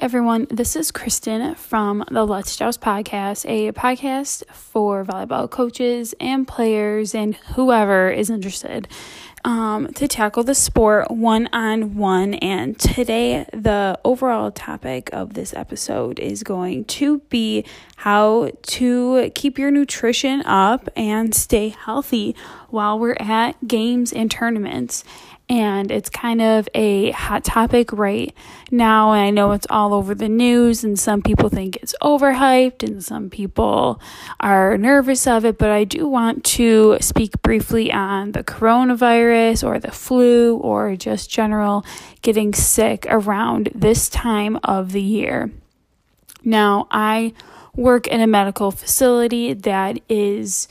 everyone. This is Kristen from the Let's Joust podcast, a podcast for volleyball coaches and players and whoever is interested um, to tackle the sport one on one. And today, the overall topic of this episode is going to be how to keep your nutrition up and stay healthy while we're at games and tournaments and it's kind of a hot topic right now. And I know it's all over the news, and some people think it's overhyped, and some people are nervous of it. But I do want to speak briefly on the coronavirus or the flu or just general getting sick around this time of the year. Now, I work in a medical facility that is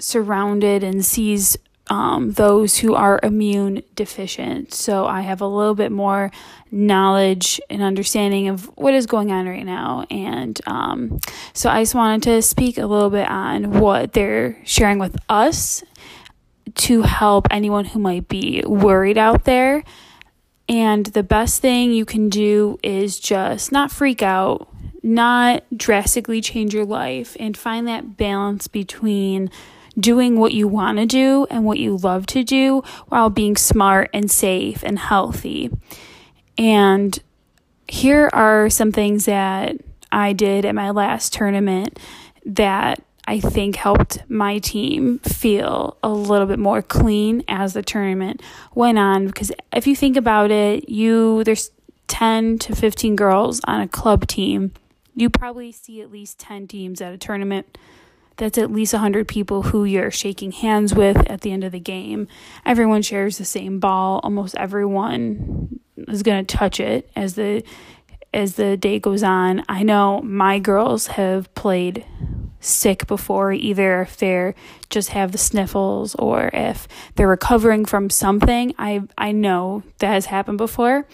surrounded and sees um, those who are immune deficient. So I have a little bit more knowledge and understanding of what is going on right now. And um, so I just wanted to speak a little bit on what they're sharing with us to help anyone who might be worried out there. And the best thing you can do is just not freak out, not drastically change your life, and find that balance between doing what you want to do and what you love to do while being smart and safe and healthy. And here are some things that I did at my last tournament that I think helped my team feel a little bit more clean as the tournament went on because if you think about it, you there's 10 to 15 girls on a club team. You probably see at least 10 teams at a tournament that's at least 100 people who you're shaking hands with at the end of the game. Everyone shares the same ball. Almost everyone is going to touch it as the as the day goes on. I know my girls have played sick before either if they're just have the sniffles or if they're recovering from something. I I know that has happened before.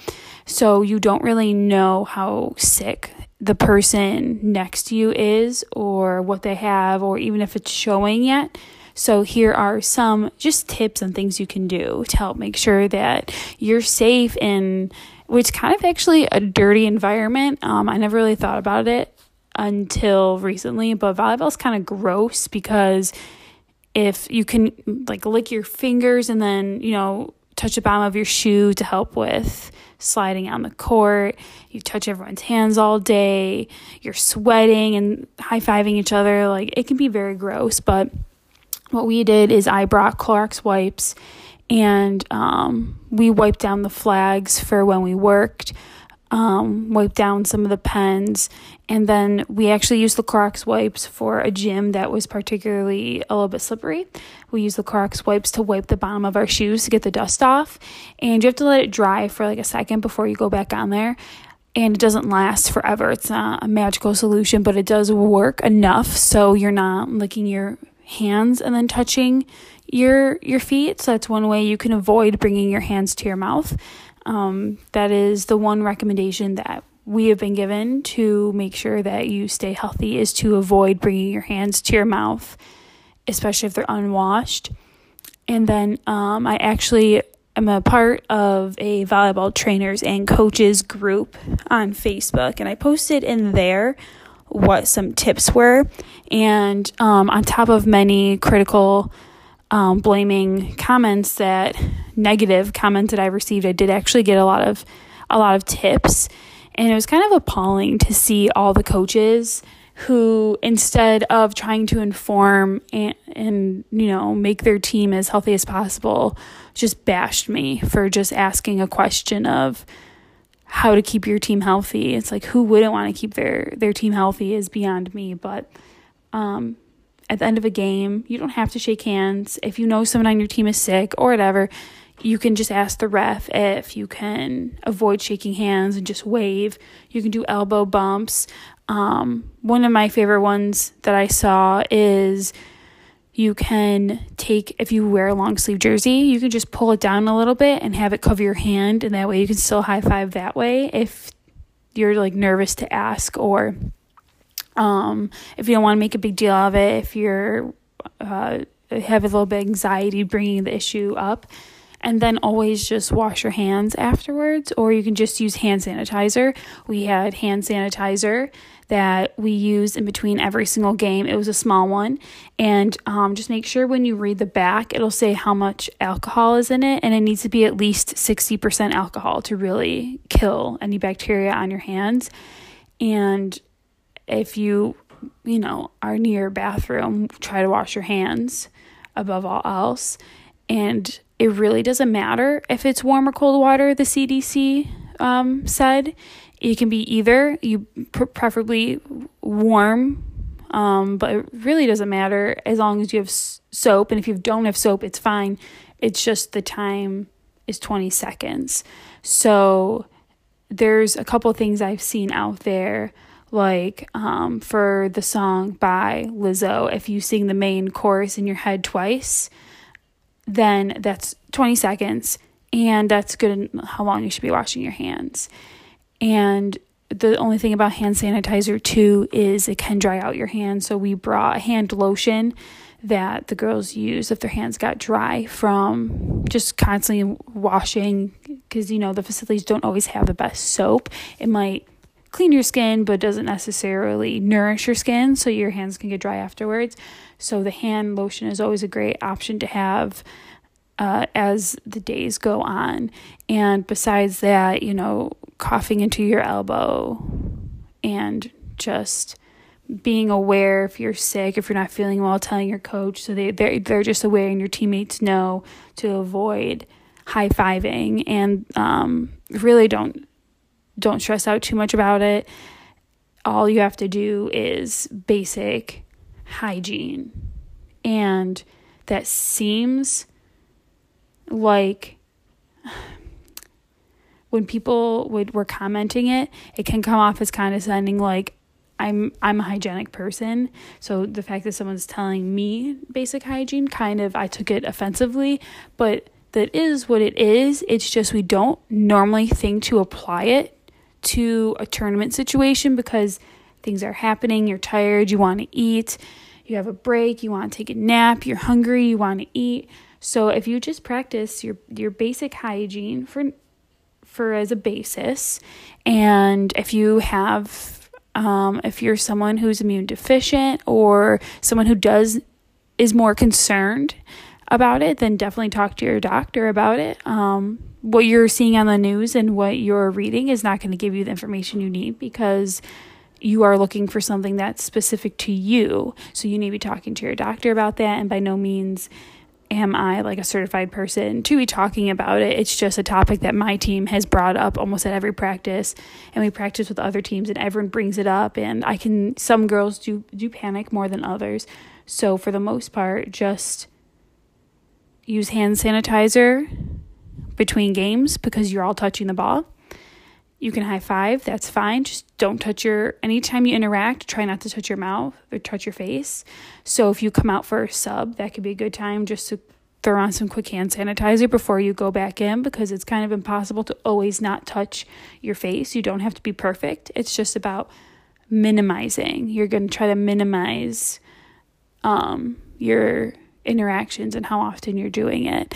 So you don't really know how sick the person next to you is or what they have or even if it's showing yet. So here are some just tips and things you can do to help make sure that you're safe in which kind of actually a dirty environment. Um, I never really thought about it until recently, but volleyball is kind of gross because if you can like lick your fingers and then, you know, touch the bottom of your shoe to help with sliding on the court. You touch everyone's hands all day. You're sweating and high fiving each other. Like it can be very gross. But what we did is I brought Clorox wipes and um, we wiped down the flags for when we worked um, wipe down some of the pens. And then we actually used the Clorox wipes for a gym that was particularly a little bit slippery. We used the Clorox wipes to wipe the bottom of our shoes to get the dust off. And you have to let it dry for like a second before you go back on there. And it doesn't last forever. It's not a magical solution, but it does work enough so you're not licking your hands and then touching your your feet. So that's one way you can avoid bringing your hands to your mouth. Um, that is the one recommendation that we have been given to make sure that you stay healthy is to avoid bringing your hands to your mouth, especially if they're unwashed. And then um, I actually am a part of a volleyball trainers and coaches group on Facebook, and I posted in there what some tips were. And um, on top of many critical um, blaming comments that negative comments that I received, I did actually get a lot of a lot of tips, and it was kind of appalling to see all the coaches who instead of trying to inform and, and you know make their team as healthy as possible just bashed me for just asking a question of how to keep your team healthy it's like who wouldn't want to keep their their team healthy is beyond me but um at the end of a game, you don't have to shake hands. If you know someone on your team is sick or whatever, you can just ask the ref if you can avoid shaking hands and just wave. You can do elbow bumps. Um, one of my favorite ones that I saw is you can take, if you wear a long sleeve jersey, you can just pull it down a little bit and have it cover your hand, and that way you can still high five that way if you're like nervous to ask or um, if you don't want to make a big deal of it, if you're uh, have a little bit of anxiety bringing the issue up, and then always just wash your hands afterwards, or you can just use hand sanitizer. We had hand sanitizer that we used in between every single game. It was a small one, and um, just make sure when you read the back, it'll say how much alcohol is in it, and it needs to be at least 60% alcohol to really kill any bacteria on your hands. And if you, you know, are near a bathroom, try to wash your hands above all else. And it really doesn't matter if it's warm or cold water, the CDC um, said. It can be either, you preferably warm, um, but it really doesn't matter as long as you have soap. And if you don't have soap, it's fine. It's just the time is 20 seconds. So there's a couple things I've seen out there like um, for the song by Lizzo, if you sing the main chorus in your head twice, then that's 20 seconds, and that's good how long you should be washing your hands. And the only thing about hand sanitizer too is it can dry out your hands. So we brought a hand lotion that the girls use if their hands got dry from just constantly washing because you know the facilities don't always have the best soap. It might clean your skin but doesn't necessarily nourish your skin so your hands can get dry afterwards. So the hand lotion is always a great option to have uh, as the days go on. And besides that, you know, coughing into your elbow and just being aware if you're sick, if you're not feeling well, telling your coach so they they're, they're just aware and your teammates know to avoid high fiving and um, really don't don't stress out too much about it. All you have to do is basic hygiene. And that seems like when people would were commenting it, it can come off as condescending like I'm I'm a hygienic person. So the fact that someone's telling me basic hygiene kind of I took it offensively, but that is what it is. It's just we don't normally think to apply it to a tournament situation because things are happening, you're tired, you want to eat, you have a break, you want to take a nap, you're hungry, you want to eat. So if you just practice your your basic hygiene for for as a basis and if you have um, if you're someone who's immune deficient or someone who does is more concerned about it, then definitely talk to your doctor about it. Um, what you're seeing on the news and what you're reading is not going to give you the information you need because you are looking for something that's specific to you. So you need to be talking to your doctor about that. And by no means am I like a certified person to be talking about it. It's just a topic that my team has brought up almost at every practice. And we practice with other teams and everyone brings it up. And I can, some girls do, do panic more than others. So for the most part, just use hand sanitizer between games because you're all touching the ball. You can high five, that's fine. Just don't touch your, anytime you interact, try not to touch your mouth or touch your face. So if you come out for a sub, that could be a good time just to throw on some quick hand sanitizer before you go back in because it's kind of impossible to always not touch your face. You don't have to be perfect. It's just about minimizing. You're going to try to minimize um, your interactions and how often you're doing it.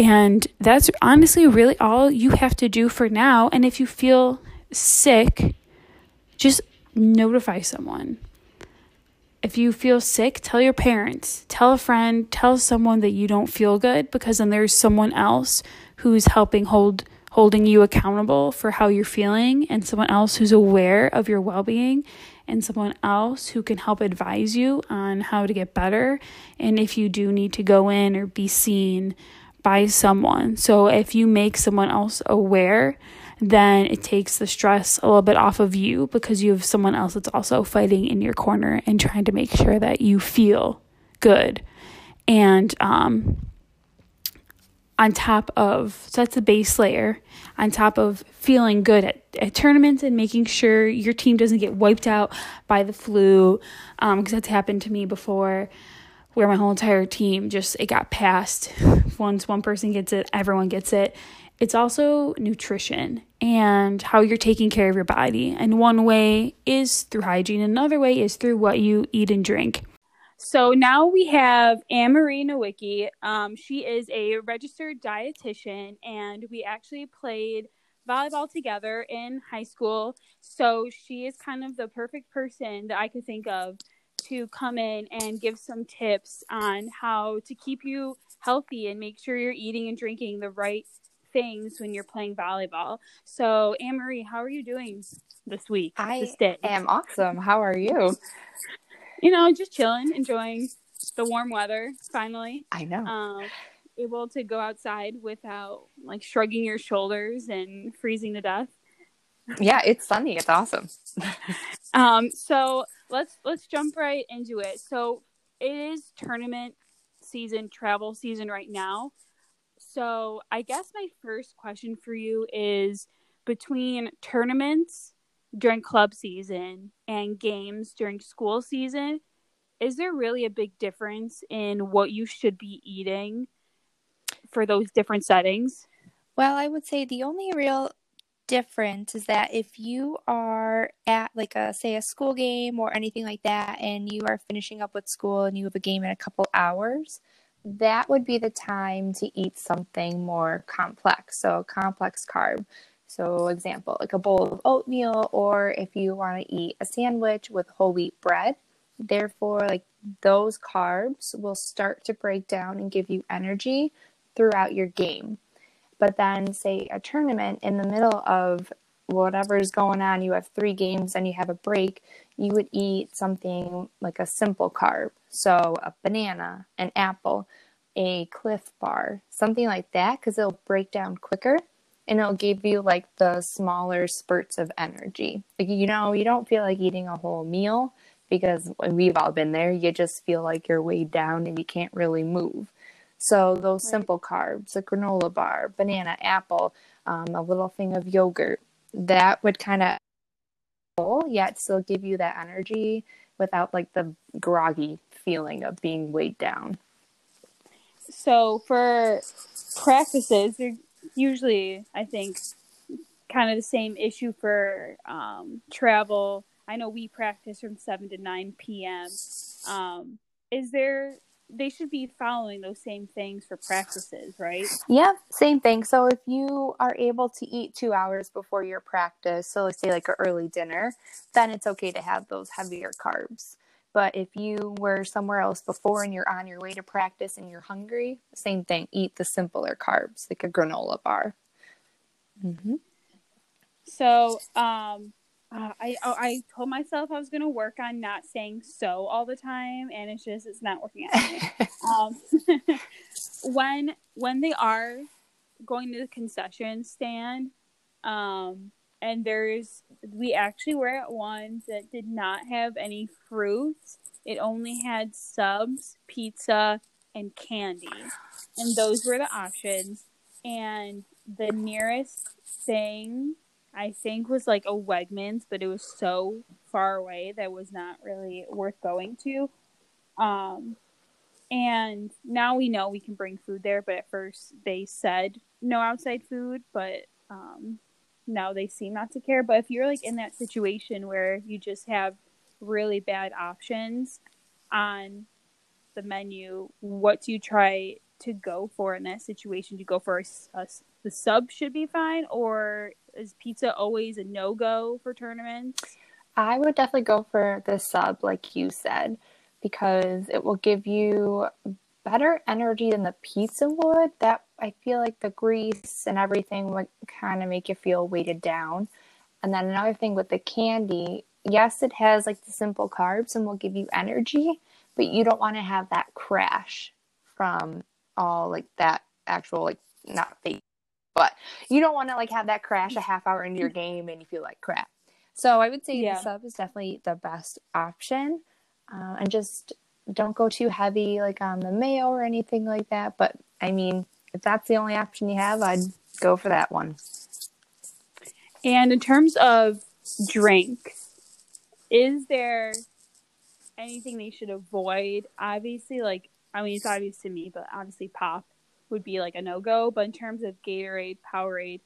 And that's honestly really all you have to do for now. And if you feel sick, just notify someone. If you feel sick, tell your parents, tell a friend, tell someone that you don't feel good because then there's someone else who's helping hold holding you accountable for how you're feeling and someone else who's aware of your well-being and someone else who can help advise you on how to get better and if you do need to go in or be seen by someone. So if you make someone else aware, then it takes the stress a little bit off of you because you have someone else that's also fighting in your corner and trying to make sure that you feel good. And um, on top of, so that's the base layer, on top of feeling good at, at tournaments and making sure your team doesn't get wiped out by the flu, because um, that's happened to me before where my whole entire team just it got passed. Once one person gets it everyone gets it. It's also nutrition and how you're taking care of your body. And one way is through hygiene. Another way is through what you eat and drink. So now we have Anne-Marie Nowicki. Um, she is a registered dietitian, and we actually played volleyball together in high school. So she is kind of the perfect person that I could think of to come in and give some tips on how to keep you healthy and make sure you're eating and drinking the right things when you're playing volleyball. So, Anne Marie, how are you doing this week? I this am awesome. How are you? You know, just chilling, enjoying the warm weather. Finally, I know. Um, able to go outside without like shrugging your shoulders and freezing to death. Yeah, it's sunny. It's awesome. um, so let's let's jump right into it. So it is tournament season, travel season right now. So I guess my first question for you is between tournaments during club season and games during school season, is there really a big difference in what you should be eating for those different settings? Well, I would say the only real difference is that if you are at like a say a school game or anything like that and you are finishing up with school and you have a game in a couple hours that would be the time to eat something more complex. So complex carb. So example like a bowl of oatmeal or if you want to eat a sandwich with whole wheat bread. Therefore like those carbs will start to break down and give you energy throughout your game but then, say, a tournament in the middle of whatever's going on, you have three games and you have a break, you would eat something like a simple carb. So, a banana, an apple, a Clif bar, something like that, because it'll break down quicker and it'll give you like the smaller spurts of energy. Like, you know, you don't feel like eating a whole meal because we've all been there. You just feel like you're weighed down and you can't really move. So those right. simple carbs, a granola bar, banana, apple, um, a little thing of yogurt, that would kind of yet still give you that energy without like the groggy feeling of being weighed down. So for practices, they're usually I think kind of the same issue for um, travel. I know we practice from seven to nine p.m. Um, is there they should be following those same things for practices, right? Yeah, same thing. So if you are able to eat two hours before your practice, so let's say like an early dinner, then it's okay to have those heavier carbs. But if you were somewhere else before and you're on your way to practice and you're hungry, same thing. Eat the simpler carbs, like a granola bar. Mm-hmm. So, um, uh, I oh, I told myself I was going to work on not saying so all the time, and it's just it's not working out. um, when when they are going to the concession stand, um, and there's we actually were at one that did not have any fruits. It only had subs, pizza, and candy, and those were the options. And the nearest thing I think was like a Wegmans, but it was so far away that was not really worth going to. Um, and now we know we can bring food there, but at first they said no outside food, but um, now they seem not to care. But if you're like in that situation where you just have really bad options on the menu, what do you try to go for in that situation? Do you go for a, a, the sub should be fine, or is pizza always a no go for tournaments? I would definitely go for the sub, like you said, because it will give you better energy than the pizza would. That I feel like the grease and everything would kind of make you feel weighted down. And then another thing with the candy, yes, it has like the simple carbs and will give you energy, but you don't want to have that crash from all like that actual like not fake but you don't want to like have that crash a half hour into your game and you feel like crap. So I would say yeah. the sub is definitely the best option, uh, and just don't go too heavy like on the mayo or anything like that. But I mean, if that's the only option you have, I'd go for that one. And in terms of drinks, is there anything they should avoid? Obviously, like I mean, it's obvious to me, but obviously, pop would be like a no go. But in terms of Gatorade, Powerade,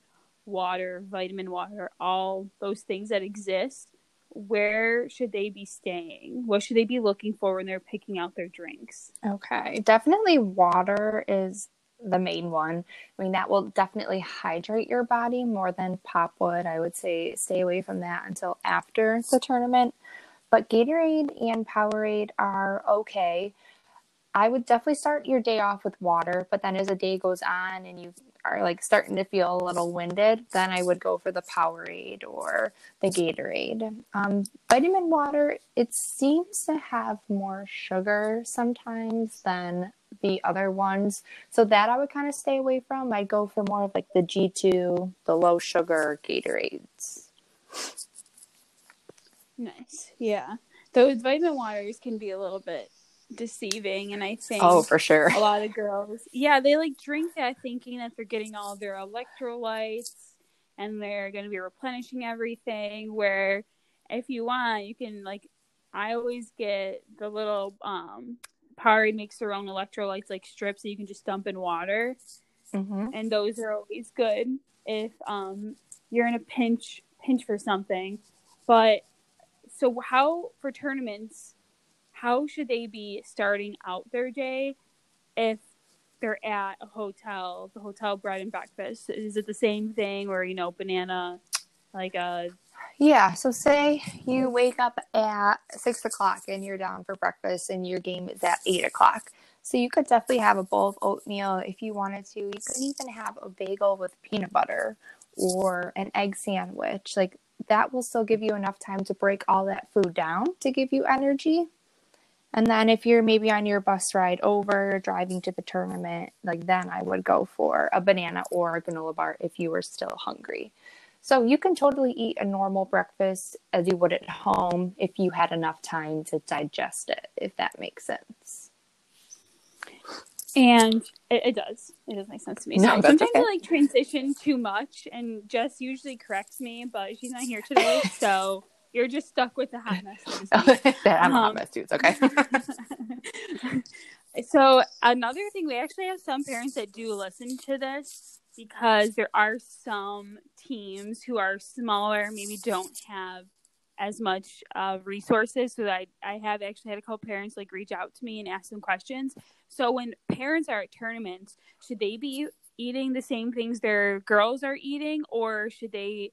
water, vitamin water, all those things that exist, where should they be staying? What should they be looking for when they're picking out their drinks? Okay, definitely water is the main one. I mean, that will definitely hydrate your body more than pop would. I would say stay away from that until after the tournament. But Gatorade and Powerade are okay. I would definitely start your day off with water, but then as the day goes on and you are like starting to feel a little winded, then I would go for the Powerade or the Gatorade. Um, vitamin water, it seems to have more sugar sometimes than the other ones. So that I would kind of stay away from. I'd go for more of like the G2, the low sugar Gatorades. Nice. Yeah. Those vitamin waters can be a little bit deceiving and I think Oh, for sure. a lot of girls yeah, they like drink that thinking that they're getting all their electrolytes and they're going to be replenishing everything where if you want, you can like I always get the little um Powerade makes their own electrolytes like strips that you can just dump in water hmm and those are always good if um you're in a pinch pinch for something. But so how for tournaments, how should they be starting out their day if they're at a hotel, the hotel bread and breakfast? Is it the same thing or you know banana like a Yeah. So say you wake up at six o'clock and you're down for breakfast and your game is at eight o'clock. So you could definitely have a bowl of oatmeal if you wanted to. You could even have a bagel with peanut butter or an egg sandwich. Like that will still give you enough time to break all that food down to give you energy. And then if you're maybe on your bus ride over, driving to the tournament, like then I would go for a banana or a granola bar if you were still hungry. So you can totally eat a normal breakfast as you would at home if you had enough time to digest it, if that makes sense. And it, it does. It does make sense to me. No, that's Sometimes okay. I like transition too much, and Jess usually corrects me, but she's not here today, so you're just stuck with the hot mess. that I'm a hot Um, mess too. It's okay. so another thing, we actually have some parents that do listen to this because there are some teams who are smaller, maybe don't have as much uh, resources. So I I have actually had a couple parents like reach out to me and ask some questions. So when parents are at tournaments, should they be eating the same things their girls are eating, or should they?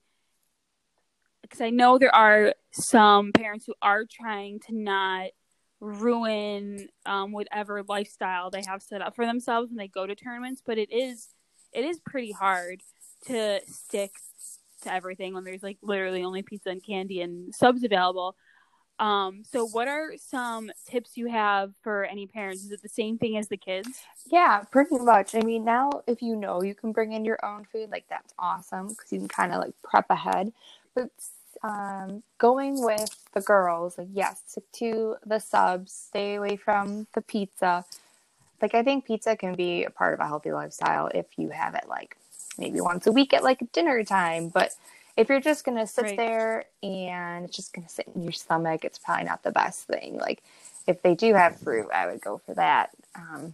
Because I know there are some parents who are trying to not ruin um, whatever lifestyle they have set up for themselves when they go to tournaments. But it is it is pretty hard to stick to everything when there's like literally only pizza and candy and subs available. Um, so what are some tips you have for any parents? Is it the same thing as the kids? yeah, pretty much. I mean, now if you know you can bring in your own food, like that's awesome because you can kind of like prep ahead. But um, going with the girls, like yes, stick to the subs, stay away from the pizza. Like I think pizza can be a part of a healthy lifestyle if you have it like maybe once a week at like dinner time. But if you're just gonna sit Right. there and it's just gonna sit in your stomach, it's probably not the best thing. Like if they do have fruit, I would go for that. Um,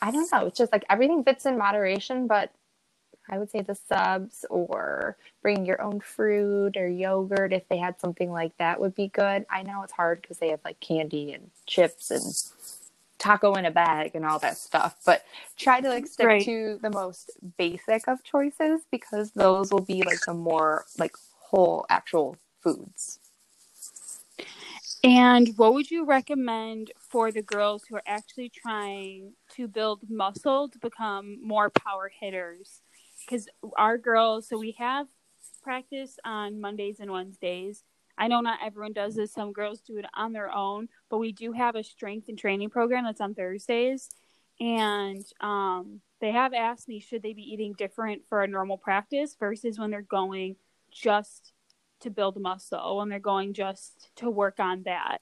I don't know. It's just like everything fits in moderation, but I would say the subs or bringing your own fruit or yogurt if they had something like that would be good. I know it's hard because they have like candy and chips and taco in a bag and all that stuff, but try to like stick Right. to the most basic of choices because those will be like the more like whole actual foods. And what would you recommend for the girls who are actually trying to build muscle to become more power hitters? Because our girls, so we have practice on Mondays and Wednesdays. I know not everyone does this. Some girls do it on their own, but we do have a strength and training program that's on Thursdays. And um, they have asked me, should they be eating different for a normal practice versus when they're going just to build muscle, when they're going just to work on that?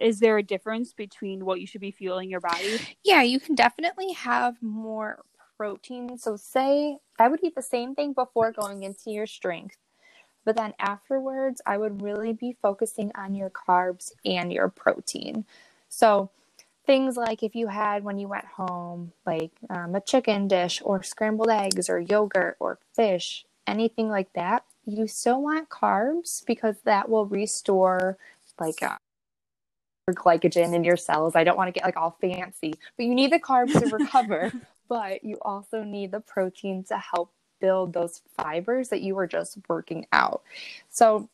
Is there a difference between what you should be fueling your body? Yeah, you can definitely have more protein. So, say I would eat the same thing before going into your strength, but then afterwards, I would really be focusing on your carbs and your protein. So, things like if you had when you went home, like um, a chicken dish or scrambled eggs or yogurt or fish, anything like that, you still want carbs because that will restore like uh, glycogen in your cells. I don't want to get like all fancy, but you need the carbs to recover, but you also need the protein to help build those fibers that you were just working out. So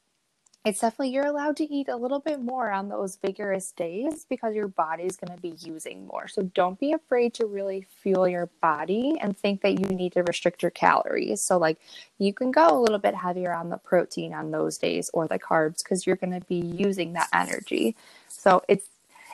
it's definitely you're allowed to eat a little bit more on those vigorous days because your body's going to be using more. So don't be afraid to really fuel your body and think that you need to restrict your calories. So like you can go a little bit heavier on the protein on those days or the carbs because you're going to be using that energy. So it's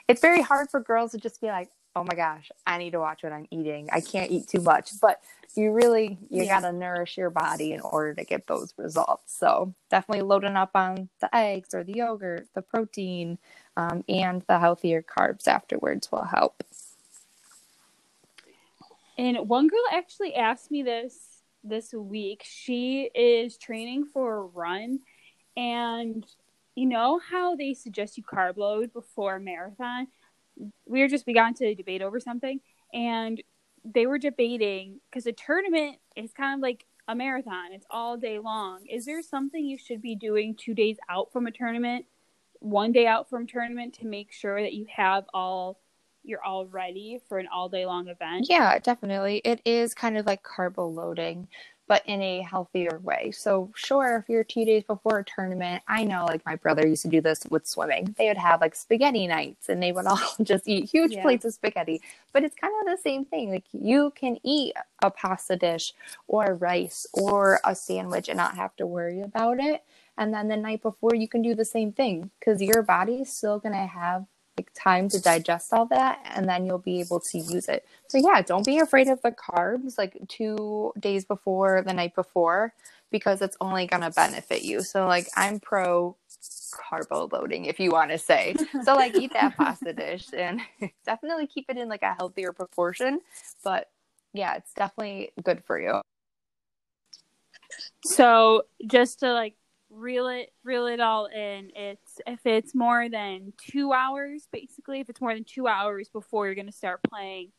it's very hard for girls to just be like, "Oh my gosh, I need to watch what I'm eating. I can't eat too much." But you really you yeah. got to nourish your body in order to get those results. So definitely loading up on the eggs or the yogurt, the protein, um, and the healthier carbs afterwards will help. And one girl actually asked me this this week. She is training for a run, and you know how they suggest you carb load before a marathon? We were just we got into a debate over something, and they were debating because a tournament is kind of like a marathon. It's all day long. Is there something you should be doing two days out from a tournament, one day out from tournament to make sure that you have all you're all ready for an all day long event? Yeah, definitely. It is kind of like carbo loading but in a healthier way. So, sure, if you're two days before a tournament, I know like my brother used to do this with swimming. They would have like spaghetti nights and they would all just eat huge yeah. plates of spaghetti. But it's kind of the same thing. Like, you can eat a pasta dish or rice or a sandwich and not have to worry about it. And then the night before, you can do the same thing because your body's still going to have like time to digest all that and then you'll be able to use it. So yeah, don't be afraid of the carbs like 2 days before the night before because it's only going to benefit you. So like I'm pro carbo loading if you want to say. So like eat that pasta dish and definitely keep it in like a healthier proportion, but yeah, it's definitely good for you. So just to like reel it reel it all in it's if it's more than two hours basically if it's more than two hours before you're going to start playing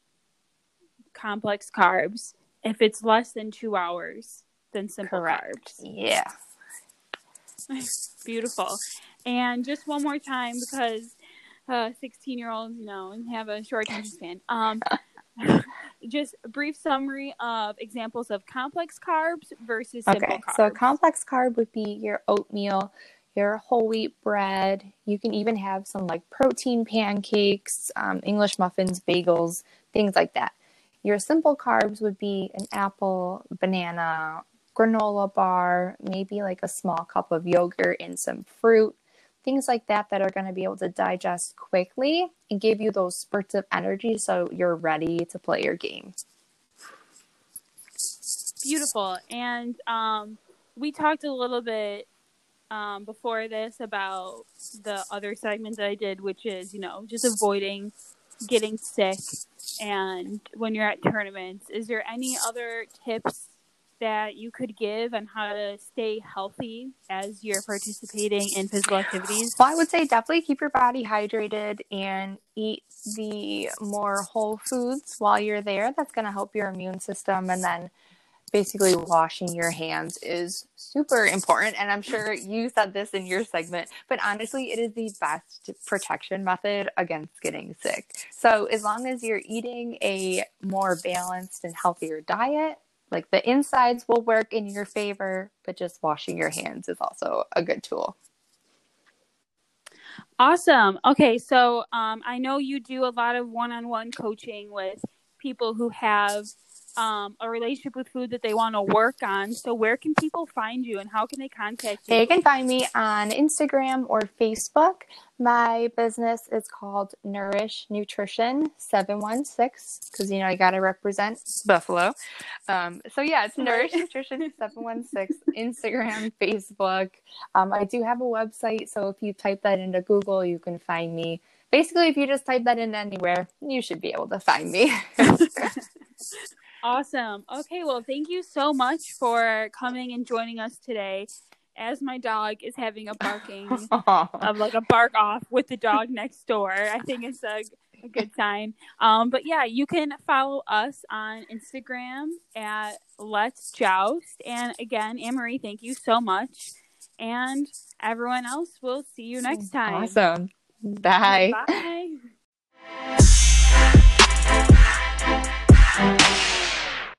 complex carbs if it's less than two hours then simple Correct. carbs yeah beautiful and just one more time because uh 16 year olds you know have a short attention span um just a brief summary of examples of complex carbs versus simple okay, carbs. So a complex carb would be your oatmeal, your whole wheat bread. You can even have some like protein pancakes, um, English muffins, bagels, things like that. Your simple carbs would be an apple, banana, granola bar, maybe like a small cup of yogurt and some fruit things like that that are going to be able to digest quickly and give you those spurts of energy so you're ready to play your game. Beautiful. And um, we talked a little bit um, before this about the other segment that I did, which is, you know, just avoiding getting sick and when you're at tournaments. Is there any other tips that you could give on how to stay healthy as you're participating in physical activities? Well, I would say definitely keep your body hydrated and eat the more whole foods while you're there. That's going to help your immune system. And then basically, washing your hands is super important. And I'm sure you said this in your segment, but honestly, it is the best protection method against getting sick. So, as long as you're eating a more balanced and healthier diet, like the insides will work in your favor, but just washing your hands is also a good tool. Awesome. Okay, so um, I know you do a lot of one-on-one coaching with people who have um, a relationship with food that they want to work on. So, where can people find you and how can they contact you? They can find me on Instagram or Facebook. My business is called Nourish Nutrition 716 because, you know, I got to represent Buffalo. Um, so, yeah, it's Nourish Nutrition 716, Instagram, Facebook. Um, I do have a website. So, if you type that into Google, you can find me. Basically, if you just type that in anywhere, you should be able to find me. Awesome. Okay, well, thank you so much for coming and joining us today. As my dog is having a barking of like a bark off with the dog next door. I think it's a a good sign. Um, but yeah, you can follow us on Instagram at Let's Joust. And again, Anne Marie, thank you so much. And everyone else, we'll see you next time. Awesome. Bye. Bye.